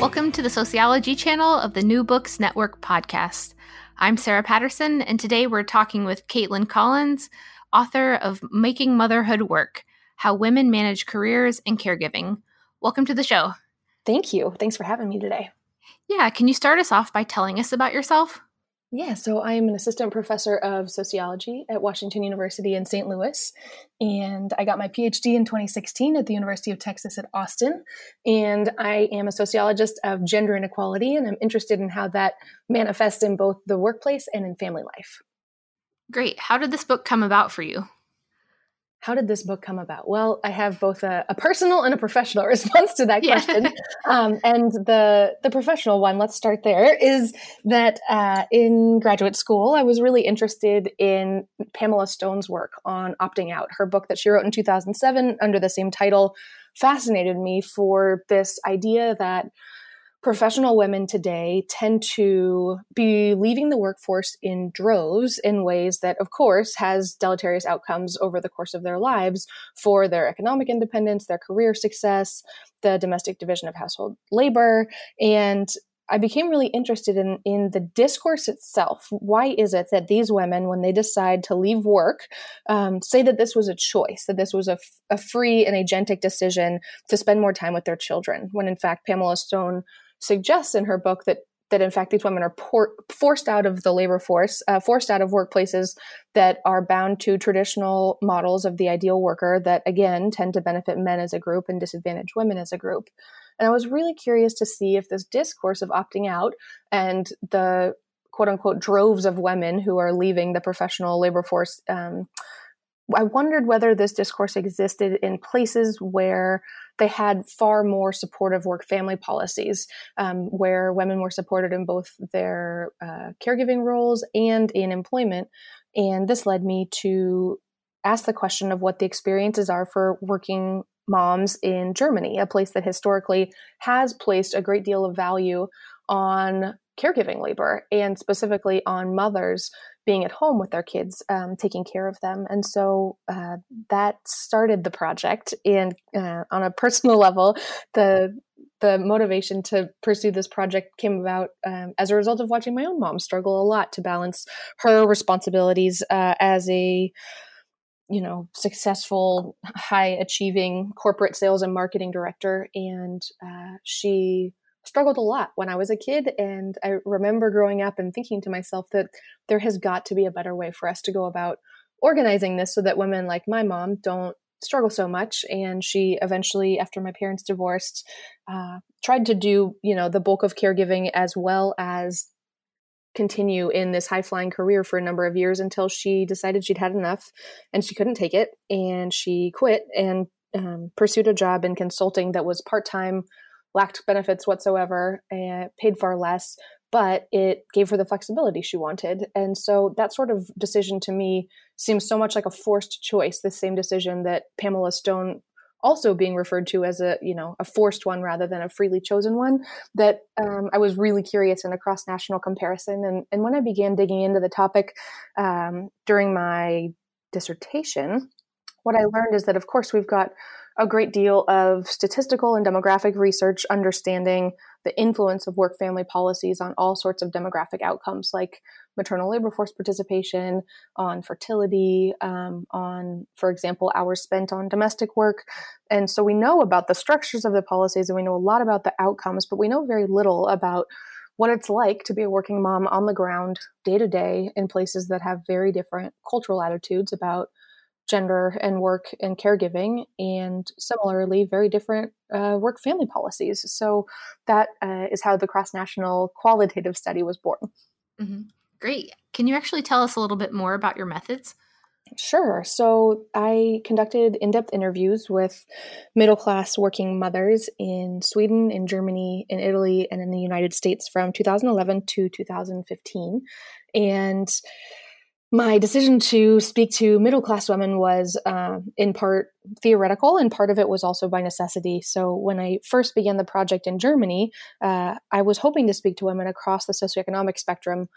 Welcome to the Sociology channel of the New Books Network podcast. I'm Sarah Patterson, and today we're talking with Caitlyn Collins, author of Making Motherhood Work How Women Manage Careers and Caregiving. Welcome to the show. Thank you. Thanks for having me today. Yeah, can you start us off by telling us about yourself? Yeah, so I'm an assistant professor of sociology at Washington University in St. Louis. And I got my PhD in 2016 at the University of Texas at Austin. And I am a sociologist of gender inequality, and I'm interested in how that manifests in both the workplace and in family life. Great. How did this book come about for you? How did this book come about? Well, I have both a, a personal and a professional response to that question. Yeah. um, and the the professional one, let's start there, is that uh, in graduate school, I was really interested in Pamela Stone's work on opting out. Her book that she wrote in 2007 under the same title fascinated me for this idea that professional women today tend to be leaving the workforce in droves in ways that, of course, has deleterious outcomes over the course of their lives for their economic independence, their career success, the domestic division of household labor. And I became really interested in, in the discourse itself. Why is it that these women, when they decide to leave work, um, say that this was a choice, that this was a, f- a free and agentic decision to spend more time with their children, when in fact Pamela Stone suggests in her book that that in fact these women are por- forced out of the labor force, uh, forced out of workplaces that are bound to traditional models of the ideal worker that again tend to benefit men as a group and disadvantage women as a group. And I was really curious to see if this discourse of opting out and the quote unquote droves of women who are leaving the professional labor force. Um, I wondered whether this discourse existed in places where they had far more supportive work family policies um, where women were supported in both their uh, caregiving roles and in employment. And this led me to ask the question of what the experiences are for working moms in Germany, a place that historically has placed a great deal of value on caregiving labor and specifically on mothers being at home with their kids, um, taking care of them. And so uh, that started the project. And uh, on a personal level, the the motivation to pursue this project came about um, as a result of watching my own mom struggle a lot to balance her responsibilities uh, as a you know successful high achieving corporate sales and marketing director and uh, she struggled a lot when I was a kid. And I remember growing up and thinking to myself that there has got to be a better way for us to go about organizing this so that women like my mom don't struggle so much. And she eventually, after my parents divorced, uh, tried to do, you know, the bulk of caregiving as well as continue in this high flying career for a number of years until she decided she'd had enough and she couldn't take it. And she quit and um, pursued a job in consulting that was part time lacked benefits whatsoever and paid far less but it gave her the flexibility she wanted. And so that sort of decision to me seems so much like a forced choice the same decision that pamela stone also being referred to as a you know a forced one rather than a freely chosen one that um, i was really curious in a cross national comparison. And, and when i began digging into the topic um, during my dissertation what i learned is that of course we've got a great deal of statistical and demographic research understanding the influence of work family policies on all sorts of demographic outcomes like maternal labor force participation, on fertility, um, on, for example, hours spent on domestic work. And so we know about the structures of the policies and we know a lot about the outcomes, but we know very little about what it's like to be a working mom on the ground day to day in places that have very different cultural attitudes about gender and work and caregiving, and similarly, very different uh, work family policies. So that uh, is how the cross national qualitative study was born. Mm-hmm. Great. Can you actually tell us a little bit more about your methods? Sure. So I conducted in depth interviews with middle class working mothers in Sweden, in Germany, in Italy, and in the United States from 2011 to 2015. And my decision to speak to middle class women was uh, in part theoretical and part of it was also by necessity. So when i first began the project in germany uh, i was hoping to speak to women across the socioeconomic spectrum.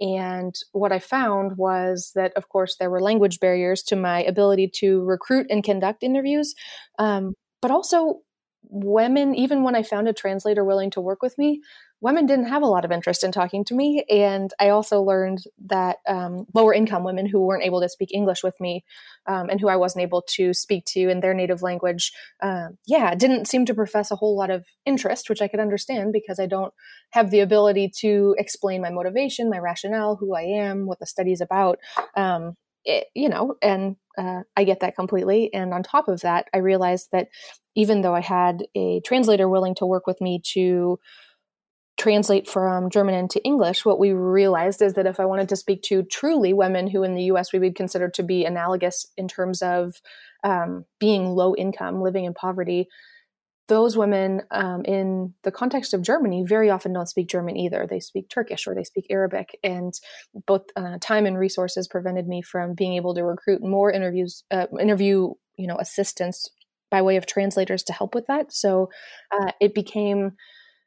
And what i found was that of course there were language barriers to my ability to recruit and conduct interviews. Um, but also women even when i found a translator willing to work with me women didn't have a lot of interest in talking to me. And I also learned that um, lower income women who weren't able to speak English with me um, and who I wasn't able to speak to in their native language, uh, yeah, didn't seem to profess a whole lot of interest, which I could understand because I don't have the ability to explain my motivation, my rationale, who I am, what the study is about. Um, it, you know, and uh, I get that completely. And on top of that, I realized that even though I had a translator willing to work with me to translate from German into English, what we realized is that if I wanted to speak to truly women who in the US we would consider to be analogous in terms of um, being low income, living in poverty, those women um, in the context of Germany very often don't speak German either. They speak Turkish or they speak Arabic, and both uh, time and resources prevented me from being able to recruit more interviews, uh, interview you know assistants by way of translators to help with that. So uh, it became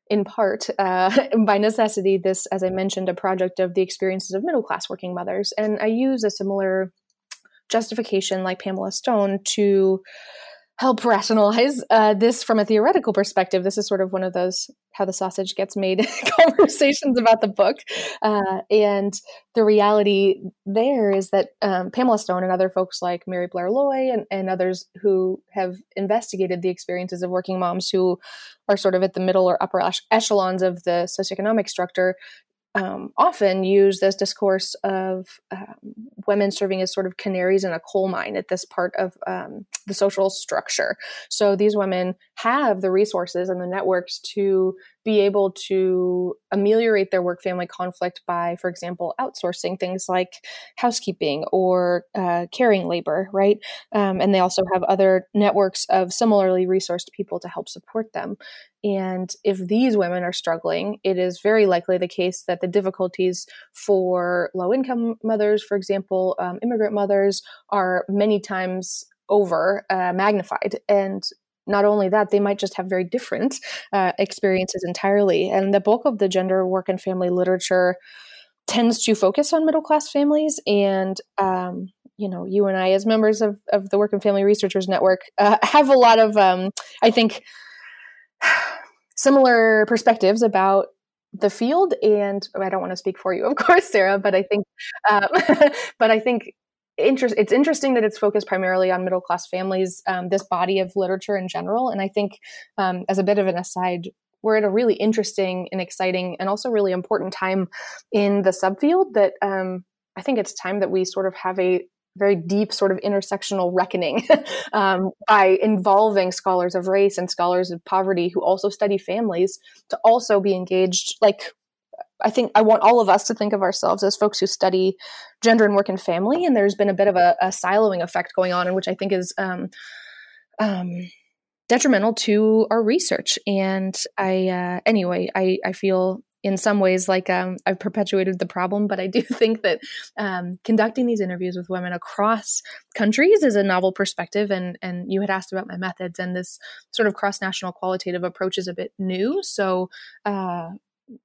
in part uh, by necessity this as i mentioned a project of the experiences of middle class working mothers. And i use a similar justification like pamela stone to help rationalize uh, this from a theoretical perspective. This is sort of one of those how the sausage gets made conversations about the book. Uh, and the reality there is that um, Pamela Stone and other folks like Mary Blair-Loy and, and others who have investigated the experiences of working moms who are sort of at the middle or upper echelons of the socioeconomic structure um, often use this discourse of um, women serving as sort of canaries in a coal mine at this part of um, the social structure. So these women have the resources and the networks to be able to ameliorate their work family conflict by, for example, outsourcing things like housekeeping or uh, caring labor, right? Um, and they also have other networks of similarly resourced people to help support them. And if these women are struggling, it is very likely the case that the difficulties for low income mothers, for example, um, immigrant mothers, are many times over uh, magnified. And not only that, they might just have very different uh, experiences entirely. And the bulk of the gender, work, and family literature tends to focus on middle class families. And, um, you know, you and I, as members of, of the Work and Family Researchers Network, uh, have a lot of, um, I think, similar perspectives about the field and i don't want to speak for you of course sarah but i think um, but i think interest it's interesting that it's focused primarily on middle class families um, this body of literature in general. And i think um, as a bit of an aside we're at a really interesting and exciting and also really important time in the subfield that um, i think it's time that we sort of have a very deep sort of intersectional reckoning um, by involving scholars of race and scholars of poverty who also study families to also be engaged like I think I want all of us to think of ourselves as folks who study gender and work and family. And there's been a bit of a, a siloing effect going on, which I think is um, um, detrimental to our research. And I, uh, anyway, I, I feel in some ways like um, I've perpetuated the problem, but I do think that um, conducting these interviews with women across countries is a novel perspective. And and you had asked about my methods, and this sort of cross national qualitative approach is a bit new. So. Uh,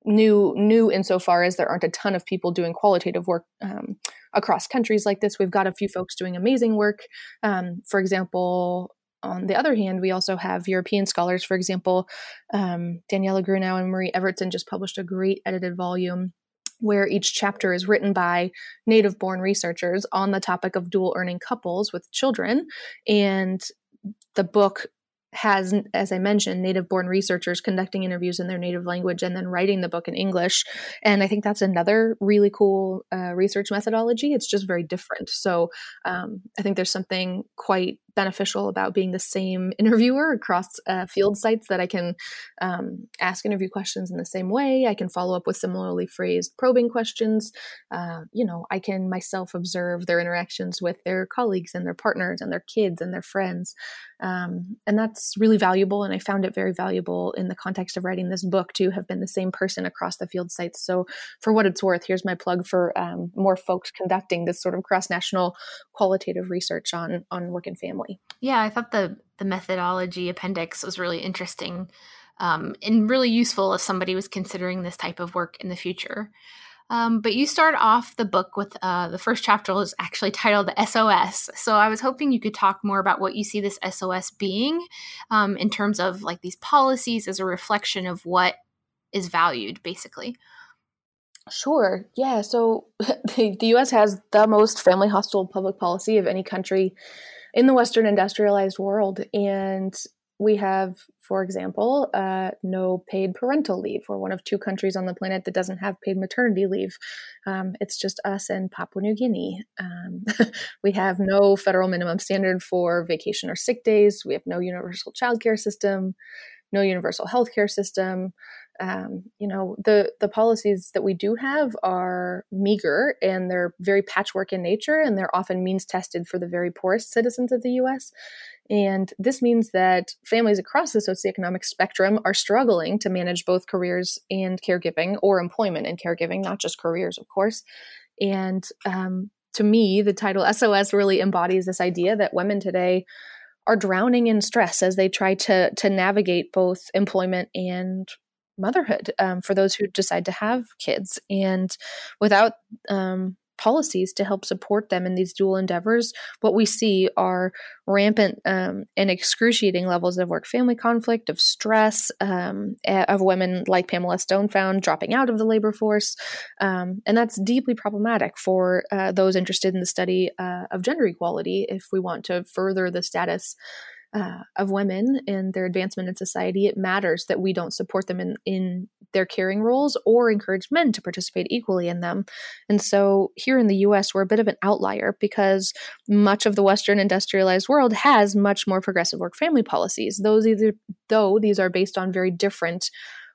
new new insofar as there aren't a ton of people doing qualitative work um, across countries like this we've got a few folks doing amazing work um, for example on the other hand, we also have European scholars. For example, um, Daniela Grunow and Marie Evertsson just published a great edited volume where each chapter is written by native born researchers on the topic of dual earning couples with children. And the book has, as I mentioned, native born researchers conducting interviews in their native language and then writing the book in English. And I think that's another really cool uh, research methodology. It's just very different. So um, I think there's something quite beneficial about being the same interviewer across uh, field sites that I can um, ask interview questions in the same way. I can follow up with similarly phrased probing questions. Uh, you know, I can myself observe their interactions with their colleagues and their partners and their kids and their friends. Um, and that's really valuable. And I found it very valuable in the context of writing this book to have been the same person across the field sites. So, for what it's worth, here's my plug for um, more folks conducting this sort of cross national qualitative research on on work and family. Yeah, I thought the the methodology appendix was really interesting um, and really useful if somebody was considering this type of work in the future. Um, but you start off the book with uh, the first chapter is actually titled SOS. So I was hoping you could talk more about what you see this SOS being um, in terms of like these policies as a reflection of what is valued, basically. Sure. Yeah. So the, the US has the most family hostile public policy of any country in the Western industrialized world. And we have, for example, uh, no paid parental leave. We're one of two countries on the planet that doesn't have paid maternity leave. Um, it's just us and Papua New Guinea. Um, we have no federal minimum standard for vacation or sick days. We have no universal childcare system, no universal healthcare system. Um, you know the the policies that we do have are meager and they're very patchwork in nature and they're often means tested for the very poorest citizens of the U.S. And this means that families across the socioeconomic spectrum are struggling to manage both careers and caregiving or employment and caregiving, not just careers, of course. And um, to me, the title SOS really embodies this idea that women today are drowning in stress as they try to to navigate both employment and motherhood um, for those who decide to have kids and without um, policies to help support them in these dual endeavors, what we see are rampant um, and excruciating levels of work family conflict, of stress, um, of women like Pamela Stone found dropping out of the labor force. Um, and that's deeply problematic for uh, those interested in the study uh, of gender equality if we want to further the status uh, of women and their advancement in society, it matters that we don't support them in, in their caring roles or encourage men to participate equally in them. And so here in the US, we're a bit of an outlier because much of the Western industrialized world has much more progressive work family policies. Those either, though these are based on very different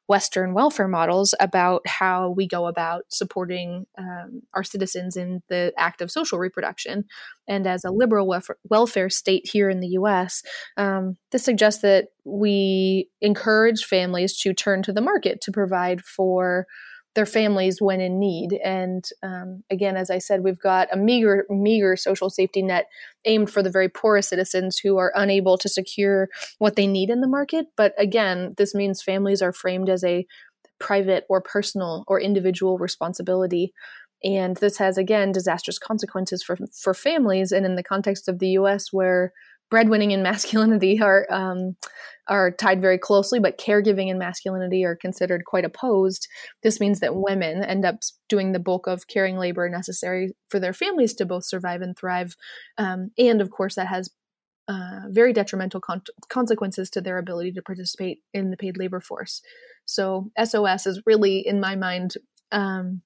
Western welfare models about how we go about supporting um, our citizens in the act of social reproduction. And as a liberal welfare, state here in the US, um, this suggests that we encourage families to turn to the market to provide for their families when in need. And um, again, as I said, we've got a meager, meager social safety net aimed for the very poorest citizens who are unable to secure what they need in the market. But again, this means families are framed as a private or personal or individual responsibility. And this has again disastrous consequences for for families. And in the context of the U.S., where breadwinning and masculinity are um, are tied very closely, but caregiving and masculinity are considered quite opposed. This means that women end up doing the bulk of caring labor necessary for their families to both survive and thrive, um, and of course that has uh, very detrimental con- consequences to their ability to participate in the paid labor force. So SOS is really, in my mind. Um,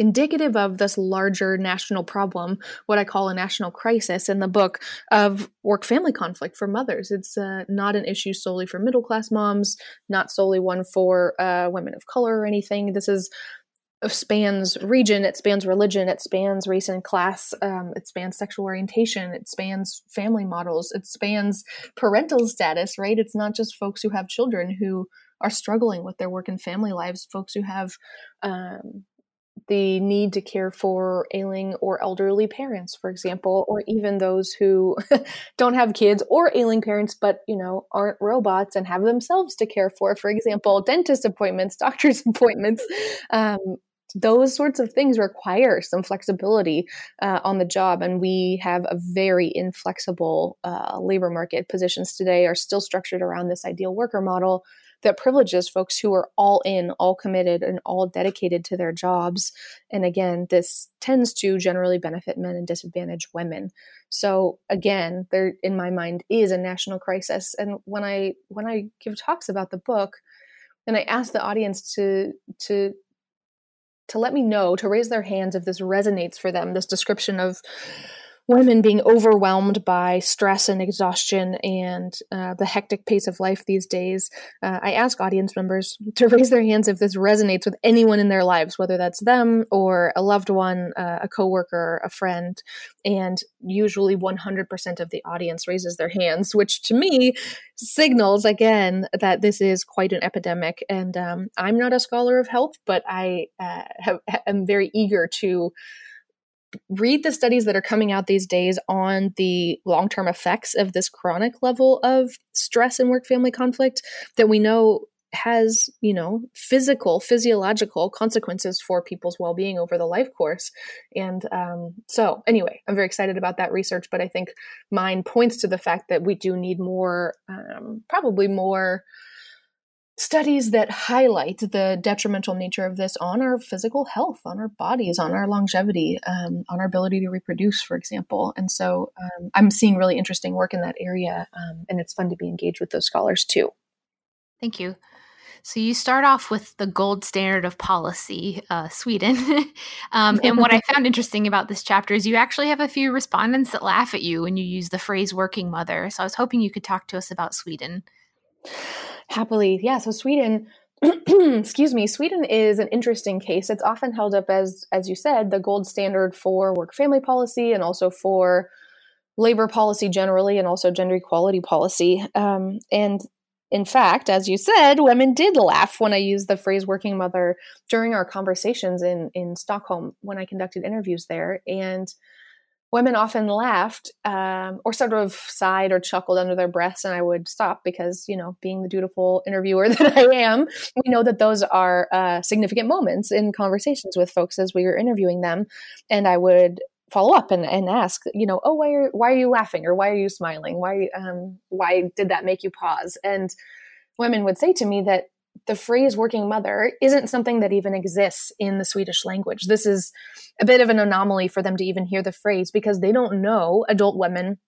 indicative of this larger national problem, what I call a national crisis in the book of work family conflict for mothers. It's uh, not an issue solely for middle class moms, not solely one for uh, women of color or anything. This is uh, spans region, it spans religion, it spans race and class, um, it spans sexual orientation, it spans family models, it spans parental status, right? It's not just folks who have children who are struggling with their work and family lives, folks who have um, the need to care for ailing or elderly parents, for example, or even those who don't have kids or ailing parents, but you know aren't robots and have themselves to care for. For example, dentist appointments, doctor's appointments. Um, those sorts of things require some flexibility uh, on the job, and we have a very inflexible uh, labor market. Positions today are still structured around this ideal worker model that privileges folks who are all in, all committed, and all dedicated to their jobs. And again, this tends to generally benefit men and disadvantage women. So again, there in my mind is a national crisis. And when I when I give talks about the book, and I ask the audience to to to let me know, to raise their hands if this resonates for them, this description of women being overwhelmed by stress and exhaustion and uh, the hectic pace of life these days, uh, I ask audience members to raise their hands if this resonates with anyone in their lives, whether that's them or a loved one, uh, a coworker, a friend. And usually 100% of the audience raises their hands, which to me signals again that this is quite an epidemic. And um, I'm not a scholar of health, but I uh, have, am very eager to read the studies that are coming out these days on the long term effects of this chronic level of stress and work family conflict that we know has you know physical physiological consequences for people's well-being over the life course. And um, so anyway i'm very excited about that research but i think mine points to the fact that we do need more um, probably more studies that highlight the detrimental nature of this on our physical health, on our bodies, on our longevity, um, on our ability to reproduce, for example. And so um, I'm seeing really interesting work in that area, um, and it's fun to be engaged with those scholars too. Thank you. So you start off with the gold standard of policy, uh, Sweden. um, and what I found interesting about this chapter is you actually have a few respondents that laugh at you when you use the phrase working mother. So I was hoping you could talk to us about Sweden. Happily, yeah. So Sweden, excuse me, Sweden is an interesting case. It's often held up as, as you said, the gold standard for work family policy and also for labor policy generally, and also gender equality policy. Um, and in fact, as you said, women did laugh when I used the phrase working mother during our conversations in, in Stockholm when I conducted interviews there. And women often laughed um, or sort of sighed or chuckled under their breaths and i would stop because you know being the dutiful interviewer that i am we know that those are uh, significant moments in conversations with folks as we were interviewing them. And i would follow up and, and ask you know oh why are why are you laughing? Or why are you smiling? Why um, why did that make you pause? And women would say to me that the phrase working mother isn't something that even exists in the Swedish language. This is a bit of an anomaly for them to even hear the phrase because they don't know adult women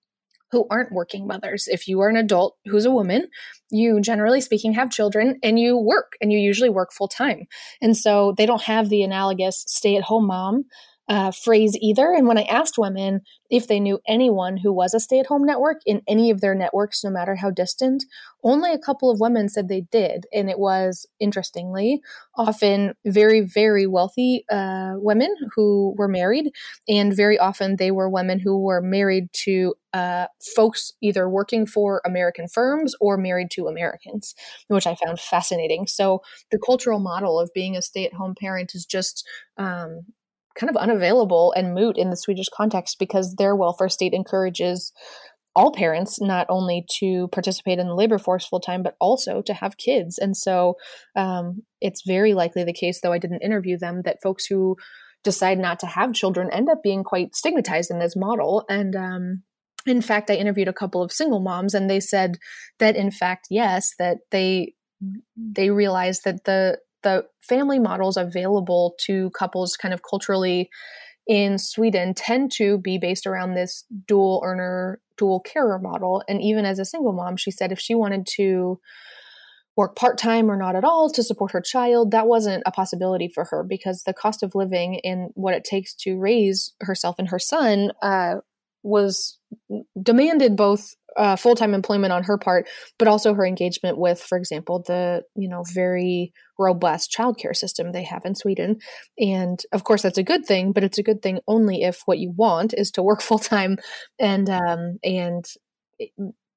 who aren't working mothers. If you are an adult who's a woman, you generally speaking have children and you work and you usually work full time. And so they don't have the analogous stay at home mom uh, phrase either. And when I asked women if they knew anyone who was a stay at home network in any of their networks, no matter how distant, only a couple of women said they did. And it was, interestingly, often very, very wealthy uh, women who were married. And very often they were women who were married to uh, folks either working for American firms or married to Americans, which I found fascinating. So the cultural model of being a stay at home parent is just um, kind of unavailable and moot in the Swedish context because their welfare state encourages all parents not only to participate in the labor force full time, but also to have kids. And so um, it's very likely the case, though I didn't interview them, that folks who decide not to have children end up being quite stigmatized in this model. And um, in fact, I interviewed a couple of single moms, and they said that, in fact, yes, that they they realized that the the family models available to couples kind of culturally in Sweden tend to be based around this dual earner, dual carer model. And even as a single mom, she said if she wanted to work part time or not at all to support her child, that wasn't a possibility for her because the cost of living and what it takes to raise herself and her son uh, was demanded both uh, full time employment on her part, but also her engagement with, for example, the you know very robust childcare system they have in Sweden. And of course, that's a good thing, but it's a good thing only if what you want is to work full time and um, and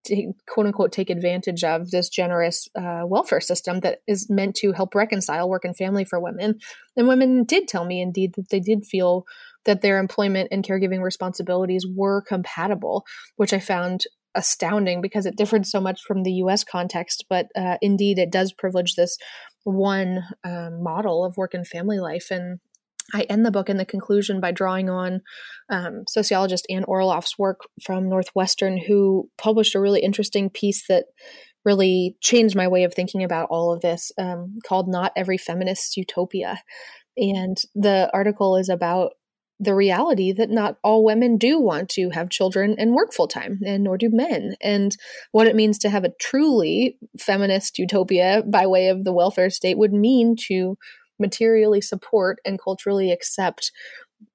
to, quote unquote take advantage of this generous uh, welfare system that is meant to help reconcile work and family for women. And women did tell me, indeed, that they did feel that their employment and caregiving responsibilities were compatible, which I found astounding because it differed so much from the US context. But uh, indeed, it does privilege this one um, model of work and family life. And I end the book in the conclusion by drawing on um, sociologist Ann Orloff's work from Northwestern, who published a really interesting piece that really changed my way of thinking about all of this um, called Not Every Feminist's Utopia. And the article is about the reality that not all women do want to have children and work full time, and nor do men, and what it means to have a truly feminist utopia by way of the welfare state would mean to materially support and culturally accept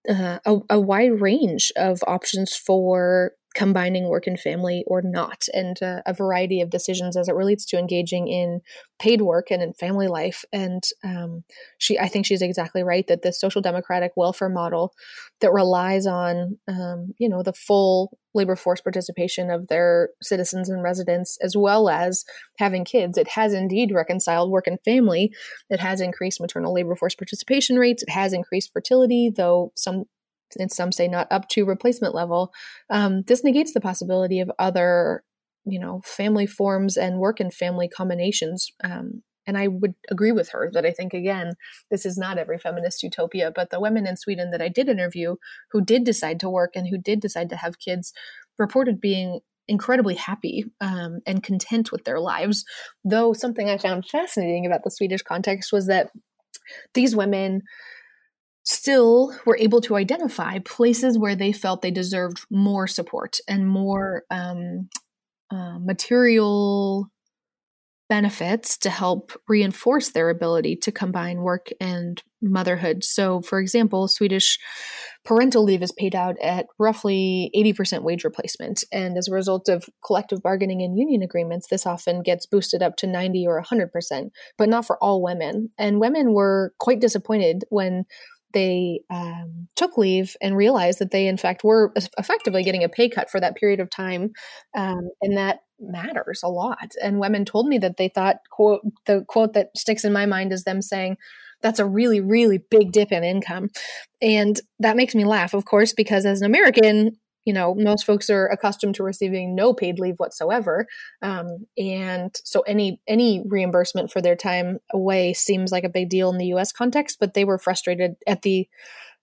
uh, a, a wide range of options for combining work and family or not, and uh, a variety of decisions as it relates to engaging in paid work and in family life. And um, she, I think she's exactly right that the social democratic welfare model that relies on, um, you know, the full labor force participation of their citizens and residents, as well as having kids, it has indeed reconciled work and family. It has increased maternal labor force participation rates. It has increased fertility, though some and some say not up to replacement level, um, this negates the possibility of other, you know, family forms and work and family combinations. Um, and I would agree with her that I think, again, this is not every feminist utopia, but the women in Sweden that I did interview who did decide to work and who did decide to have kids reported being incredibly happy um, and content with their lives. Though something I found fascinating about the Swedish context was that these women still were able to identify places where they felt they deserved more support and more um, uh, material benefits to help reinforce their ability to combine work and motherhood. So, for example, Swedish parental leave is paid out at roughly 80% wage replacement. And as a result of collective bargaining and union agreements, this often gets boosted up to 90 or 100%, but not for all women. And women were quite disappointed when they um, took leave and realized that they, in fact, were effectively getting a pay cut for that period of time. Um, and that matters a lot. And women told me that they thought, quote, the quote that sticks in my mind is them saying, that's a really, really big dip in income. And that makes me laugh, of course, because as an American, you know most folks are accustomed to receiving no paid leave whatsoever. Um, and so any any reimbursement for their time away seems like a big deal in the us context but they were frustrated at the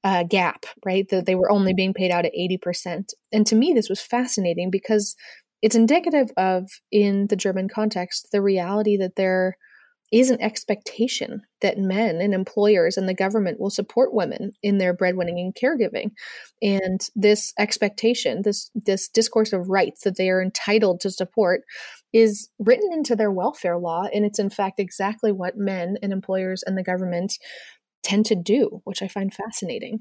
uh, gap right? That they were only being paid out at 80% and to me this was fascinating because it's indicative of in the german context the reality that there is an expectation that men and employers and the government will support women in their breadwinning and caregiving and this expectation this this discourse of rights that they are entitled to support is written into their welfare law and it's in fact exactly what men and employers and the government tend to do which i find fascinating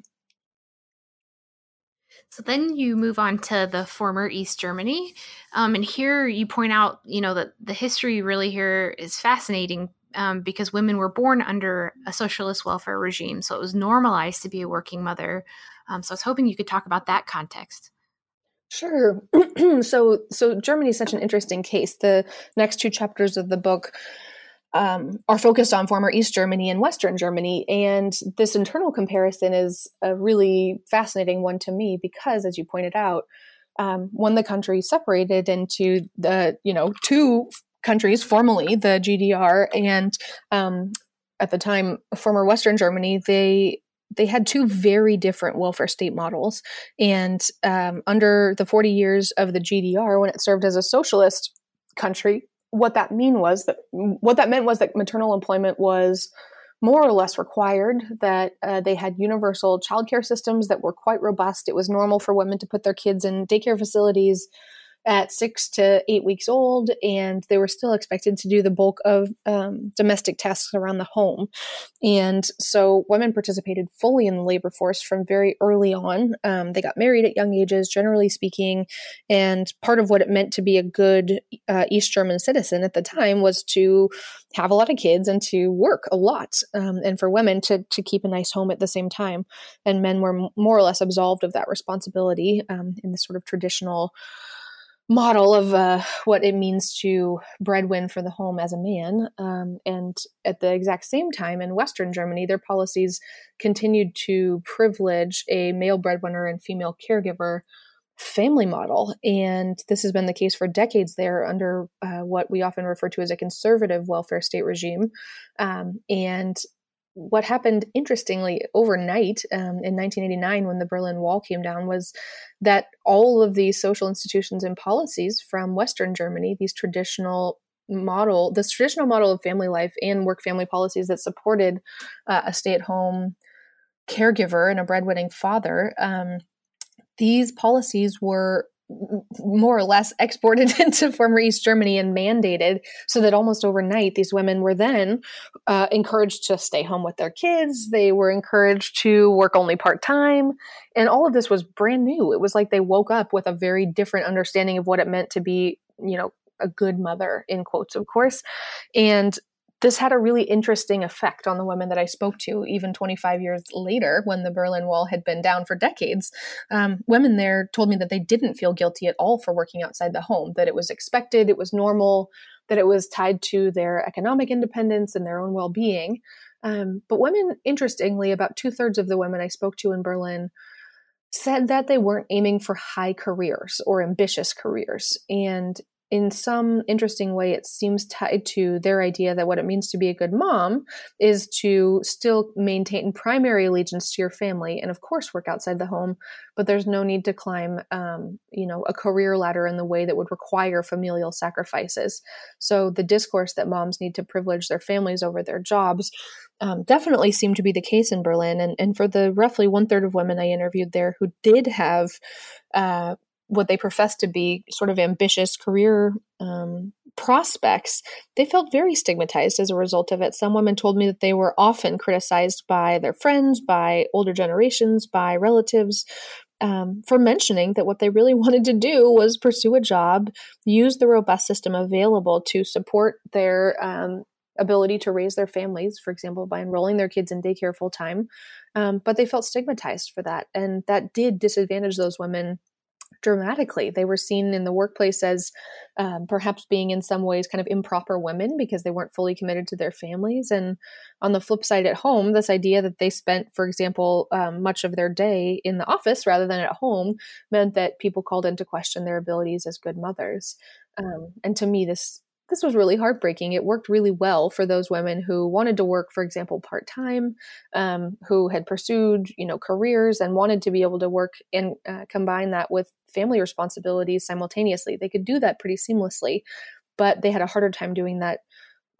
so then you move on to the former East Germany. Um, and here you point out, you know, that the history really here is fascinating um, because women were born under a socialist welfare regime. So it was normalized to be a working mother. Um, so I was hoping you could talk about that context. Sure. so, so Germany is such an interesting case. The next two chapters of the book um, are focused on former East Germany and Western Germany. And this internal comparison is a really fascinating one to me because, as you pointed out, um, when the country separated into the you know two countries formally, the GDR and um, at the time former Western Germany, they they had two very different welfare state models. And um, under the 40 years of the GDR, when it served as a socialist country, what that mean was that what that meant was that maternal employment was more or less required that uh, they had universal childcare systems that were quite robust it was normal for women to put their kids in daycare facilities at six to eight weeks old, and they were still expected to do the bulk of um, domestic tasks around the home. And so women participated fully in the labor force from very early on. Um, they got married at young ages, generally speaking, and part of what it meant to be a good uh, East German citizen at the time was to have a lot of kids and to work a lot, um, and for women to to keep a nice home at the same time. And men were more or less absolved of that responsibility um, in the sort of traditional model of uh, what it means to breadwin for the home as a man. Um, and at the exact same time, in Western Germany, their policies continued to privilege a male breadwinner and female caregiver family model. And this has been the case for decades there under uh, what we often refer to as a conservative welfare state regime. Um, and what happened interestingly overnight um, in 1989 when the Berlin Wall came down was that all of these social institutions and policies from Western Germany, these traditional model, this traditional model of family life and work family policies that supported uh, a stay at home caregiver and a breadwinning father, um, these policies were more or less exported into former East Germany and mandated so that almost overnight these women were then uh, encouraged to stay home with their kids. They were encouraged to work only part time. And all of this was brand new. It was like they woke up with a very different understanding of what it meant to be, you know, a good mother, in quotes, of course. And this had a really interesting effect on the women that I spoke to, even 25 years later, when the Berlin Wall had been down for decades. Um, women there told me that they didn't feel guilty at all for working outside the home, that it was expected, it was normal, that it was tied to their economic independence and their own well being. Um, but women, interestingly, about two thirds of the women I spoke to in Berlin said that they weren't aiming for high careers or ambitious careers. And in some interesting way, it seems tied to their idea that what it means to be a good mom is to still maintain primary allegiance to your family and, of course, work outside the home. But there's no need to climb, um, you know, a career ladder in the way that would require familial sacrifices. So the discourse that moms need to privilege their families over their jobs um, definitely seemed to be the case in Berlin. And, and for the roughly one third of women I interviewed there who did have uh, what they professed to be sort of ambitious career um, prospects, they felt very stigmatized as a result of it. Some women told me that they were often criticized by their friends, by older generations, by relatives. Um, for mentioning that what they really wanted to do was pursue a job, use the robust system available to support their um, ability to raise their families, for example, by enrolling their kids in daycare full time. Um, but they felt stigmatized for that. And that did disadvantage those women dramatically. They were seen in the workplace as um, perhaps being in some ways kind of improper women because they weren't fully committed to their families. And on the flip side, at home, this idea that they spent, for example, um, much of their day in the office rather than at home meant that people called into question their abilities as good mothers. Um, and to me, this this was really heartbreaking. It worked really well for those women who wanted to work, for example, part time, um, who had pursued, you know, careers and wanted to be able to work and uh, combine that with family responsibilities simultaneously. They could do that pretty seamlessly, but they had a harder time doing that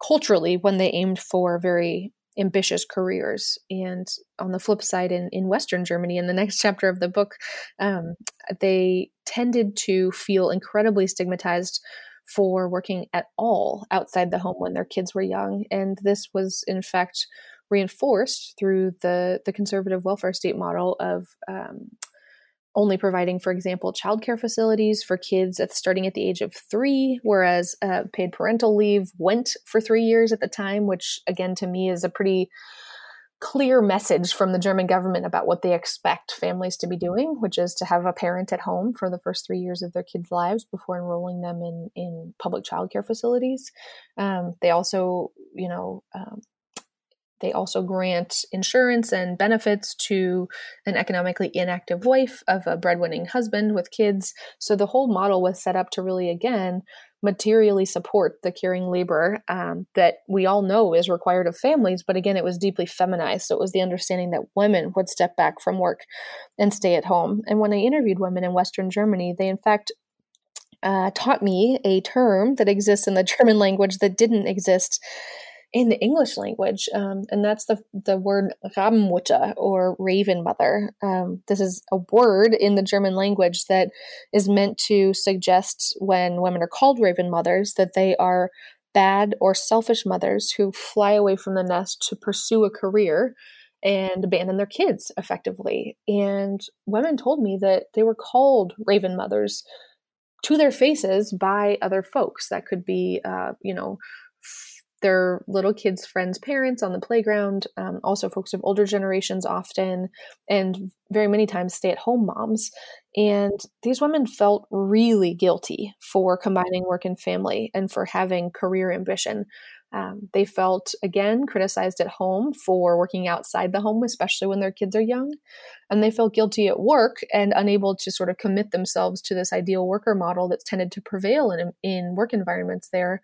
culturally when they aimed for very ambitious careers. And on the flip side, in, in Western Germany, in the next chapter of the book, um, they tended to feel incredibly stigmatized for working at all outside the home when their kids were young. And this was, in fact, reinforced through the, the conservative welfare state model of um, only providing, for example, childcare facilities for kids at starting at the age of three, whereas uh, paid parental leave went for three years at the time, which again to me is a pretty clear message from the German government about what they expect families to be doing, which is to have a parent at home for the first three years of their kids' lives before enrolling them in in public childcare facilities. Um, they also, you know. Um, they also grant insurance and benefits to an economically inactive wife of a breadwinning husband with kids. So the whole model was set up to really, again, materially support the caring labor um, that we all know is required of families. But again, it was deeply feminized. So it was the understanding that women would step back from work and stay at home. And when I interviewed women in Western Germany, they in fact uh, taught me a term that exists in the German language that didn't exist in the English language, um, and that's the the word Rabenmutter or Raven Mother. Um, this is a word in the German language that is meant to suggest when women are called Raven Mothers that they are bad or selfish mothers who fly away from the nest to pursue a career and abandon their kids effectively. And women told me that they were called Raven Mothers to their faces by other folks. That could be, uh, you know their little kids' friends' parents on the playground, um, also folks of older generations often, and very many times stay at home moms. And these women felt really guilty for combining work and family and for having career ambition. Um, they felt, again, criticized at home for working outside the home, especially when their kids are young. And they felt guilty at work and unable to sort of commit themselves to this ideal worker model that's tended to prevail in, in work environments there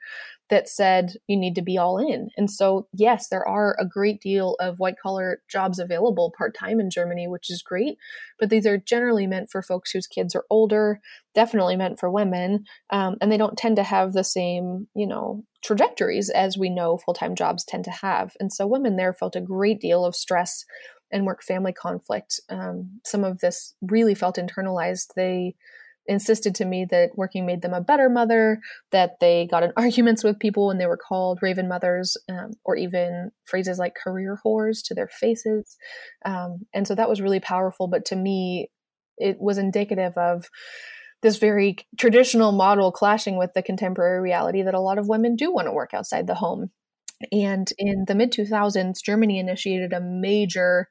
that said you need to be all in. And so, yes, there are a great deal of white collar jobs available part time in Germany, which is great. But these are generally meant for folks whose kids are older, definitely meant for women. Um, and they don't tend to have the same, you know, trajectories as we know full time jobs tend to have. And so, women there felt a great deal of stress and work family conflict. Um, some of this really felt internalized. They insisted to me that working made them a better mother, that they got in arguments with people when they were called raven mothers, um, or even phrases like career whores to their faces. Um, and so that was really powerful. But to me, it was indicative of this very traditional model clashing with the contemporary reality that a lot of women do want to work outside the home. And in the mid 2000s, Germany initiated a major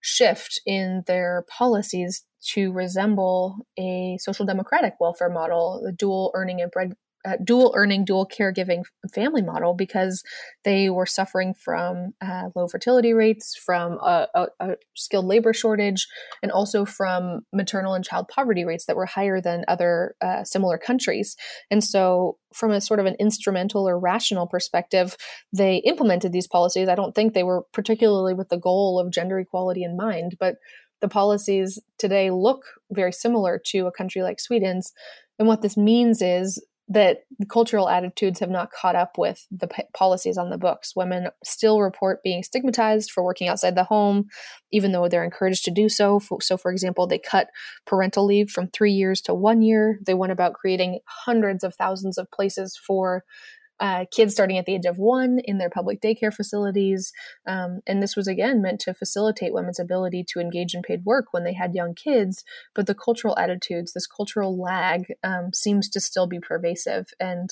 shift in their policies to resemble a social democratic welfare model, the dual earning and bread uh, dual earning, dual caregiving family model because they were suffering from uh, low fertility rates, from a, a, a, skilled labor shortage, and also from maternal and child poverty rates that were higher than other uh, similar countries. And so, from a sort of an instrumental or rational perspective, they implemented these policies. I don't think they were particularly with the goal of gender equality in mind, but the policies today look very similar to a country like Sweden's. And what this means is that cultural attitudes have not caught up with the p- policies on the books. Women still report being stigmatized for working outside the home, even though they're encouraged to do so. So, for example, they cut parental leave from three years to one year. They went about creating hundreds of thousands of places for uh, kids starting at the age of one in their public daycare facilities. Um, and this was again meant to facilitate women's ability to engage in paid work when they had young kids. But the cultural attitudes, this cultural lag, um, seems to still be pervasive. And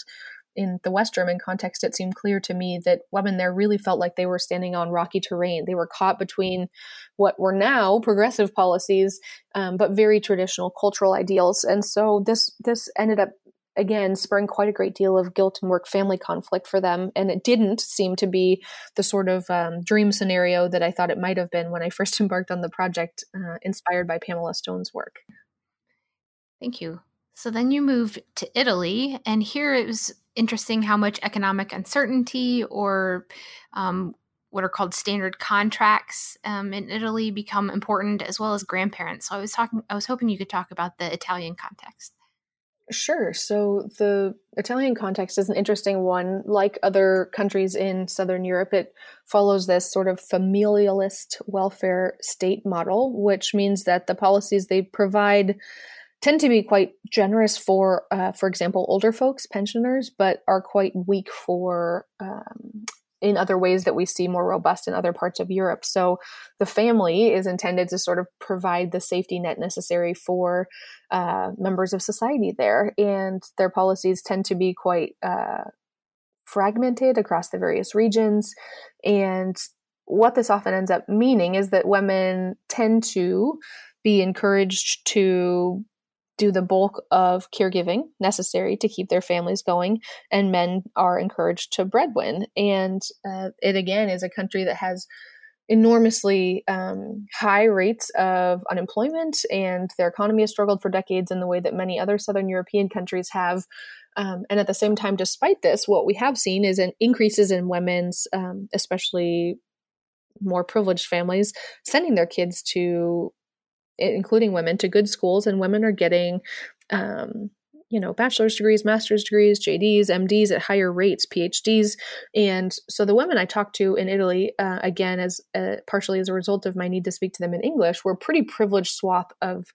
in the West German context, it seemed clear to me that women there really felt like they were standing on rocky terrain. They were caught between what were now progressive policies, um, but very traditional cultural ideals. And so this this ended up again spurring quite a great deal of guilt and work family conflict for them and it didn't seem to be the sort of um, dream scenario that i thought it might have been when i first embarked on the project uh, inspired by pamela stone's work thank you so then you moved to italy and here it was interesting how much economic uncertainty or um, what are called standard contracts um, in Italy become important, as well as grandparents. So I was talking, I was hoping you could talk about the Italian context. Sure. So the Italian context is an interesting one. Like other countries in Southern Europe, it follows this sort of familialist welfare state model, which means that the policies they provide tend to be quite generous for, uh, for example, older folks, pensioners, but are quite weak for um, in other ways that we see more robust in other parts of Europe. So the family is intended to sort of provide the safety net necessary for uh, members of society there, and their policies tend to be quite uh, fragmented across the various regions. And what this often ends up meaning is that women tend to be encouraged to do the bulk of caregiving necessary to keep their families going, and men are encouraged to breadwin. And uh, it again is a country that has enormously um, high rates of unemployment, and their economy has struggled for decades in the way that many other Southern European countries have. Um, and at the same time, despite this, what we have seen is an increases in women's, um, especially more privileged families, sending their kids to including women, to good schools, and women are getting, um, you know, bachelor's degrees, master's degrees, JDs, MDs at higher rates, PhDs. And so the women I talked to in Italy, uh, again, as uh, partially as a result of my need to speak to them in English, were a pretty privileged swath of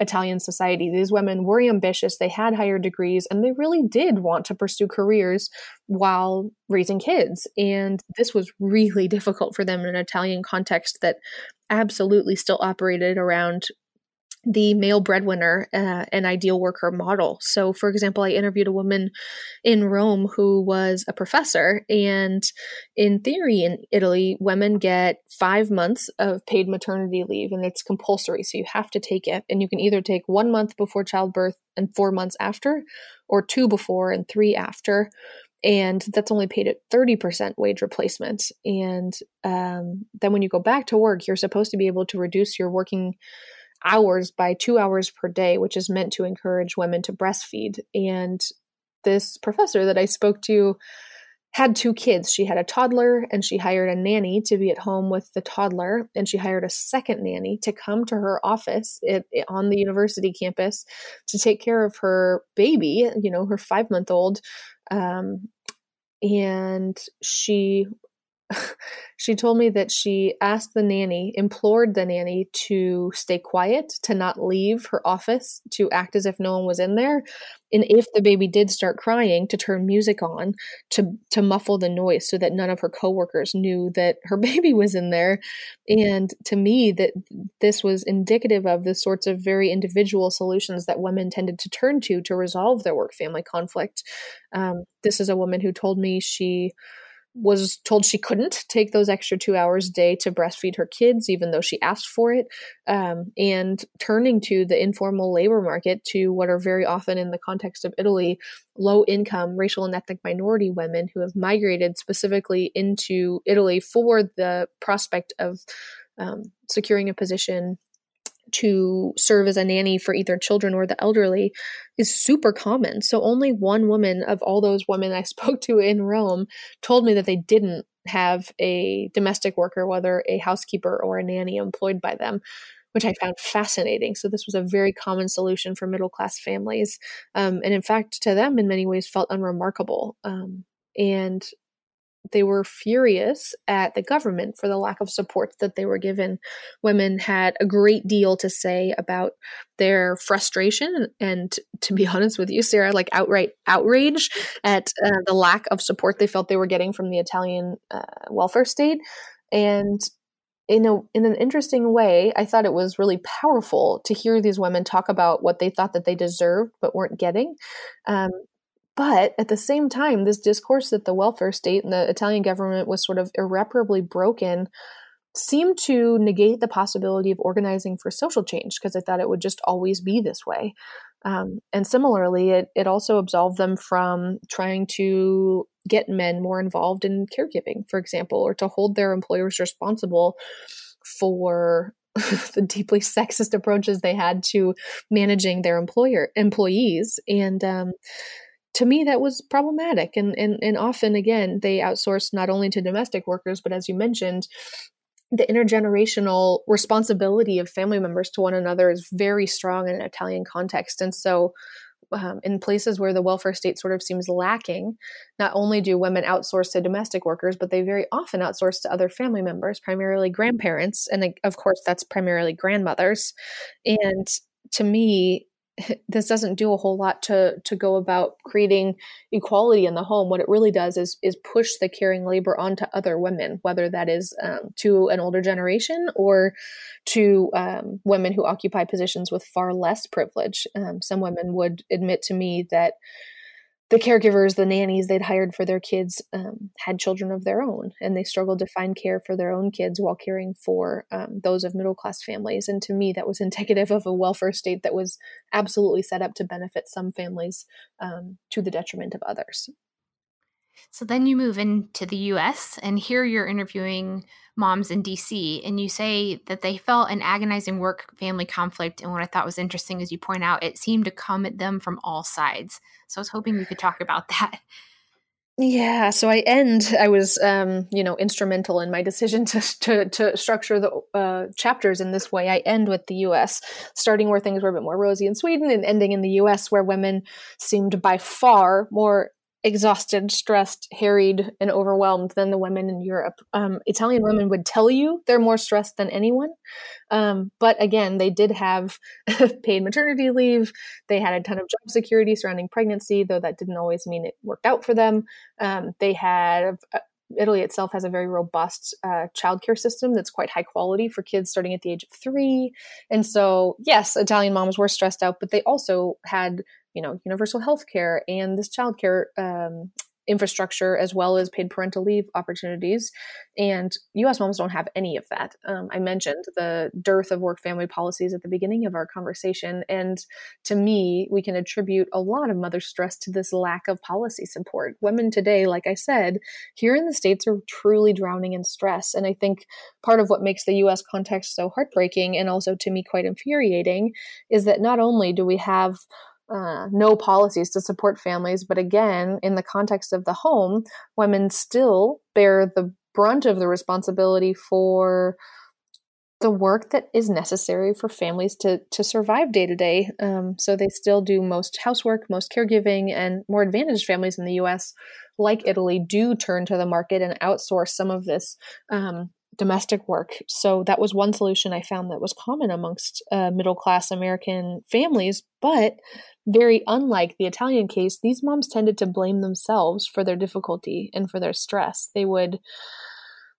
Italian society. These women were ambitious, they had higher degrees, and they really did want to pursue careers while raising kids. And this was really difficult for them in an Italian context that absolutely still operated around the male breadwinner uh, and ideal worker model. So, for example, I interviewed a woman in Rome who was a professor, and in theory, in Italy, women get five months of paid maternity leave, and it's compulsory. So, you have to take it, and you can either take one month before childbirth and four months after, or two before and three after and that's only paid at 30% wage replacement. And um, then when you go back to work you're supposed to be able to reduce your working hours by two hours per day which is meant to encourage women to breastfeed. And this professor that i spoke to had two kids. She had a toddler and she hired a nanny to be at home with the toddler and she hired a second nanny to come to her office it, on the university campus to take care of her baby you know her five month old um, and she she told me that she asked the nanny, implored the nanny to stay quiet, to not leave her office, to act as if no one was in there, and if the baby did start crying, to turn music on to to muffle the noise so that none of her coworkers knew that her baby was in there. And to me, that this was indicative of the sorts of very individual solutions that women tended to turn to to resolve their work family conflict. Um, this is a woman who told me she was told she couldn't take those extra two hours a day to breastfeed her kids, even though she asked for it, um, and turning to the informal labor market to what are very often, in the context of Italy, low income racial and ethnic minority women who have migrated specifically into Italy for the prospect of um, securing a position to serve as a nanny for either children or the elderly is super common. So only one woman of all those women I spoke to in Rome told me that they didn't have a domestic worker, whether a housekeeper or a nanny employed by them, which I found fascinating. So this was a very common solution for middle class families, um, and in fact, to them, in many ways, felt unremarkable. Um, and they were furious at the government for the lack of support that they were given. Women had a great deal to say about their frustration and, to be honest with you, Sarah, like outright outrage at uh, the lack of support they felt they were getting from the Italian uh, welfare state. And in a in an interesting way, I thought it was really powerful to hear these women talk about what they thought that they deserved but weren't getting. Um, but at the same time, this discourse that the welfare state and the Italian government was sort of irreparably broken seemed to negate the possibility of organizing for social change because I thought it would just always be this way. Um, and similarly, it, it also absolved them from trying to get men more involved in caregiving, for example, or to hold their employers responsible for the deeply sexist approaches they had to managing their employer employees. And um, to me that was problematic and, and and often again they outsourced not only to domestic workers but as you mentioned the intergenerational responsibility of family members to one another is very strong in an Italian context and so um, in places where the welfare state sort of seems lacking, not only do women outsource to domestic workers, but they very often outsource to other family members, primarily grandparents. And of course, that's primarily grandmothers. And to me, this doesn't do a whole lot to to go about creating equality in the home. What it really does is is push the caring labor onto other women, whether that is um, to an older generation or to um, women who occupy positions with far less privilege. Um, some women would admit to me that the caregivers, the nannies they'd hired for their kids um, had children of their own, and they struggled to find care for their own kids while caring for um, those of middle class families. And to me, that was indicative of a welfare state that was absolutely set up to benefit some families um, to the detriment of others. So then you move into the US, and here you're interviewing moms in DC, and you say that they felt an agonizing work family conflict. And what I thought was interesting is you point out it seemed to come at them from all sides. So I was hoping we could talk about that. Yeah, so I end. I was, um, you know, instrumental in my decision to to, to structure the uh, chapters in this way. I end with the U.S., starting where things were a bit more rosy in Sweden, and ending in the U.S., where women seemed by far more exhausted, stressed, harried, and overwhelmed than the women in Europe. Um, Italian women would tell you they're more stressed than anyone. Um, but again, they did have paid maternity leave. They had a ton of job security surrounding pregnancy, though that didn't always mean it worked out for them. Um, they had uh, Italy itself has a very robust uh, childcare system that's quite high quality for kids starting at the age of three. And so, yes, Italian moms were stressed out, but they also had you know universal health care and this childcare um, infrastructure as well as paid parental leave opportunities. And us moms don't have any of that. Um, i mentioned the dearth of work family policies at the beginning of our conversation and to me we can attribute a lot of mother stress to this lack of policy support. Women today like i said here in the states are truly drowning in stress and i think part of what makes the us context so heartbreaking and also to me quite infuriating is that not only do we have uh, no policies to support families. But again, in the context of the home, women still bear the brunt of the responsibility for the work that is necessary for families to to survive day to day. Um, so they still do most housework, most caregiving, and more advantaged families in the U.S. like Italy do turn to the market and outsource some of this um, domestic work. So that was one solution I found that was common amongst uh, middle class American families, but very unlike the Italian case, these moms tended to blame themselves for their difficulty and for their stress. They would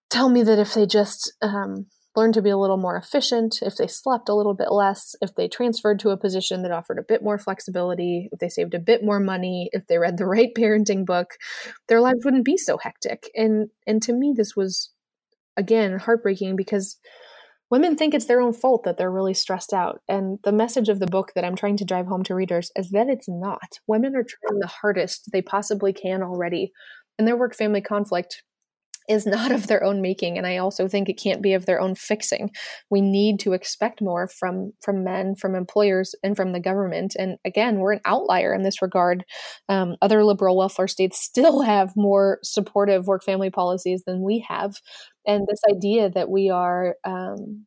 tell me that if they just um, learned to be a little more efficient, if they slept a little bit less, if they transferred to a position that offered a bit more flexibility, if they saved a bit more money, if they read the right parenting book, their lives wouldn't be so hectic. And and to me this was again heartbreaking because women think it's their own fault that they're really stressed out. And the message of the book that I'm trying to drive home to readers is that it's not. Women are trying the hardest they possibly can already. And their work family conflict is not of their own making and i also think it can't be of their own fixing we need to expect more from from men from employers and from the government and again we're an outlier in this regard um, other liberal welfare states still have more supportive work family policies than we have and this idea that we are um,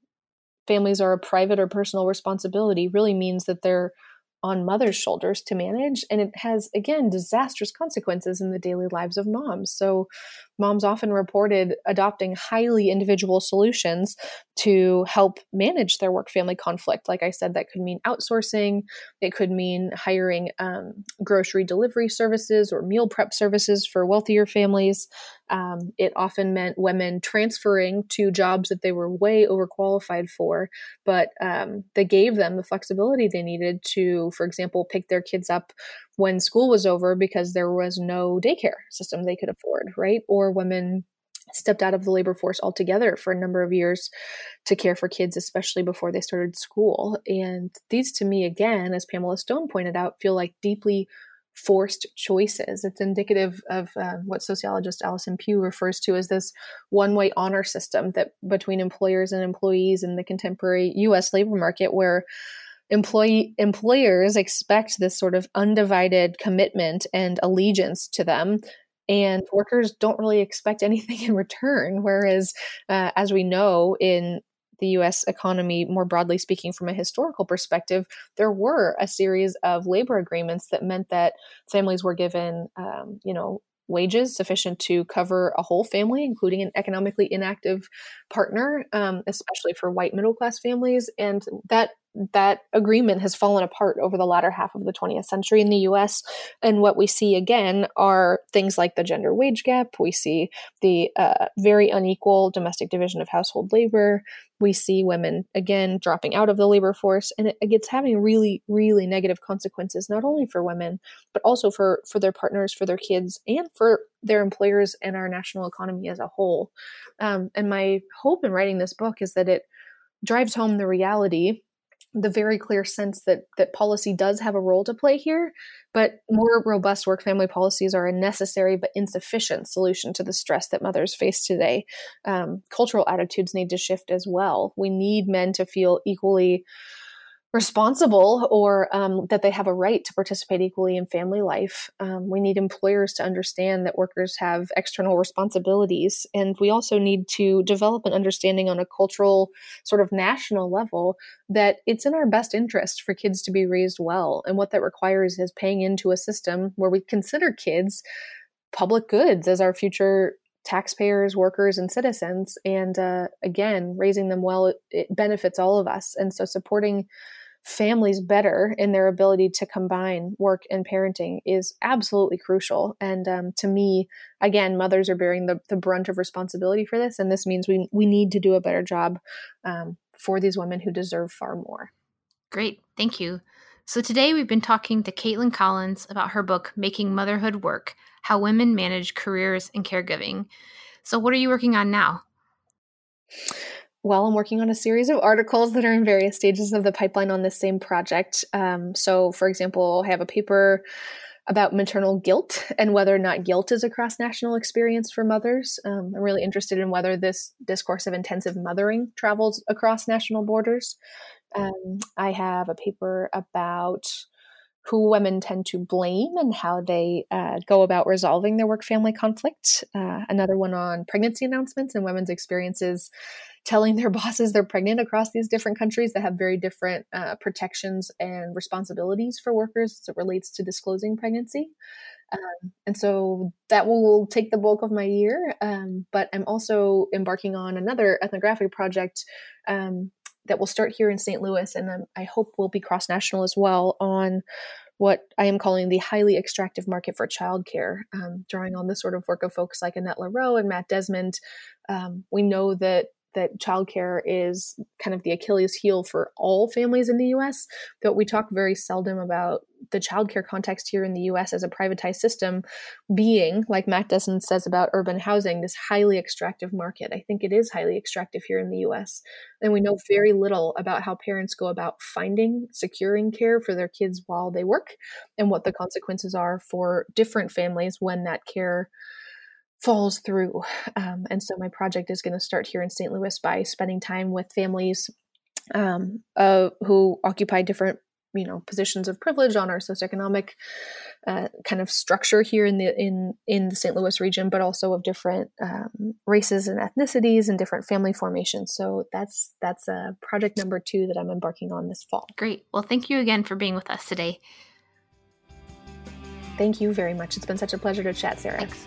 families are a private or personal responsibility really means that they're on mother's shoulders to manage. And it has, again, disastrous consequences in the daily lives of moms. So, moms often reported adopting highly individual solutions to help manage their work family conflict. Like I said, that could mean outsourcing, it could mean hiring um, grocery delivery services or meal prep services for wealthier families. Um, it often meant women transferring to jobs that they were way overqualified for, but um, they gave them the flexibility they needed to, for example, pick their kids up when school was over because there was no daycare system they could afford, right? Or women stepped out of the labor force altogether for a number of years to care for kids, especially before they started school. And these, to me, again, as Pamela Stone pointed out, feel like deeply forced choices. It's indicative of uh, what sociologist Allison Pugh refers to as this one way honor system that between employers and employees in the contemporary US labor market, where employee employers expect this sort of undivided commitment and allegiance to them and workers don't really expect anything in return whereas uh, as we know in the US economy more broadly speaking from a historical perspective there were a series of labor agreements that meant that families were given um, you know wages sufficient to cover a whole family, including an economically inactive partner, um, especially for white middle class families. And that that agreement has fallen apart over the latter half of the 20th century in the US. And what we see again are things like the gender wage gap. We see the uh, very unequal domestic division of household labor. We see women again dropping out of the labor force. And it, it's having really, really negative consequences, not only for women, but also for, for their partners, for their kids, and for their employers and our national economy as a whole. Um, and my hope in writing this book is that it drives home the reality the very clear sense that that policy does have a role to play here, but more robust work family policies are a necessary but insufficient solution to the stress that mothers face today. Um, cultural attitudes need to shift as well. We need men to feel equally responsible or um, that they have a right to participate equally in family life. Um, we need employers to understand that workers have external responsibilities. And we also need to develop an understanding on a cultural, sort of national level that it's in our best interest for kids to be raised well. And what that requires is paying into a system where we consider kids public goods as our future taxpayers, workers, and citizens. And uh, again, raising them well, it, it benefits all of us. And so supporting families better in their ability to combine work and parenting is absolutely crucial. And um, to me, again, mothers are bearing the, the brunt of responsibility for this. And this means we, we need to do a better job um, for these women who deserve far more. Great. Thank you. So today we've been talking to Caitlyn Collins about her book, Making Motherhood Work How Women Manage Careers and Caregiving. So, what are you working on now? Well, I'm working on a series of articles that are in various stages of the pipeline on this same project. Um, so, for example, I have a paper about maternal guilt and whether or not guilt is a cross national experience for mothers. Um, I'm really interested in whether this discourse of intensive mothering travels across national borders. Um, I have a paper about who women tend to blame and how they uh, go about resolving their work family conflict. Uh, another one on pregnancy announcements and women's experiences telling their bosses they're pregnant across these different countries that have very different uh, protections and responsibilities for workers as it relates to disclosing pregnancy. Um, and so that will take the bulk of my year. Um, but I'm also embarking on another ethnographic project um, that will start here in St. Louis, and I hope will be cross national as well on what I am calling the highly extractive market for childcare, um, drawing on the sort of work of folks like Annette Lareau and Matt Desmond. Um, we know that that childcare is kind of the Achilles heel for all families in the US, but we talk very seldom about the childcare context here in the US as a privatized system being, like Matt Desmond says about urban housing, this highly extractive market. I think it is highly extractive here in the US. And we know very little about how parents go about finding, securing care for their kids while they work and what the consequences are for different families when that care falls through. Um, and so my project is going to start here in St. Louis by spending time with families um, uh, who occupy different you know positions of privilege on our socioeconomic uh, kind of structure here in the in in the St. Louis region, but also of different um, races and ethnicities and different family formations. So that's that's a project number two that I'm embarking on this fall. Great. Well, thank you again for being with us today. Thank you very much. It's been such a pleasure to chat, Sarah. Thanks.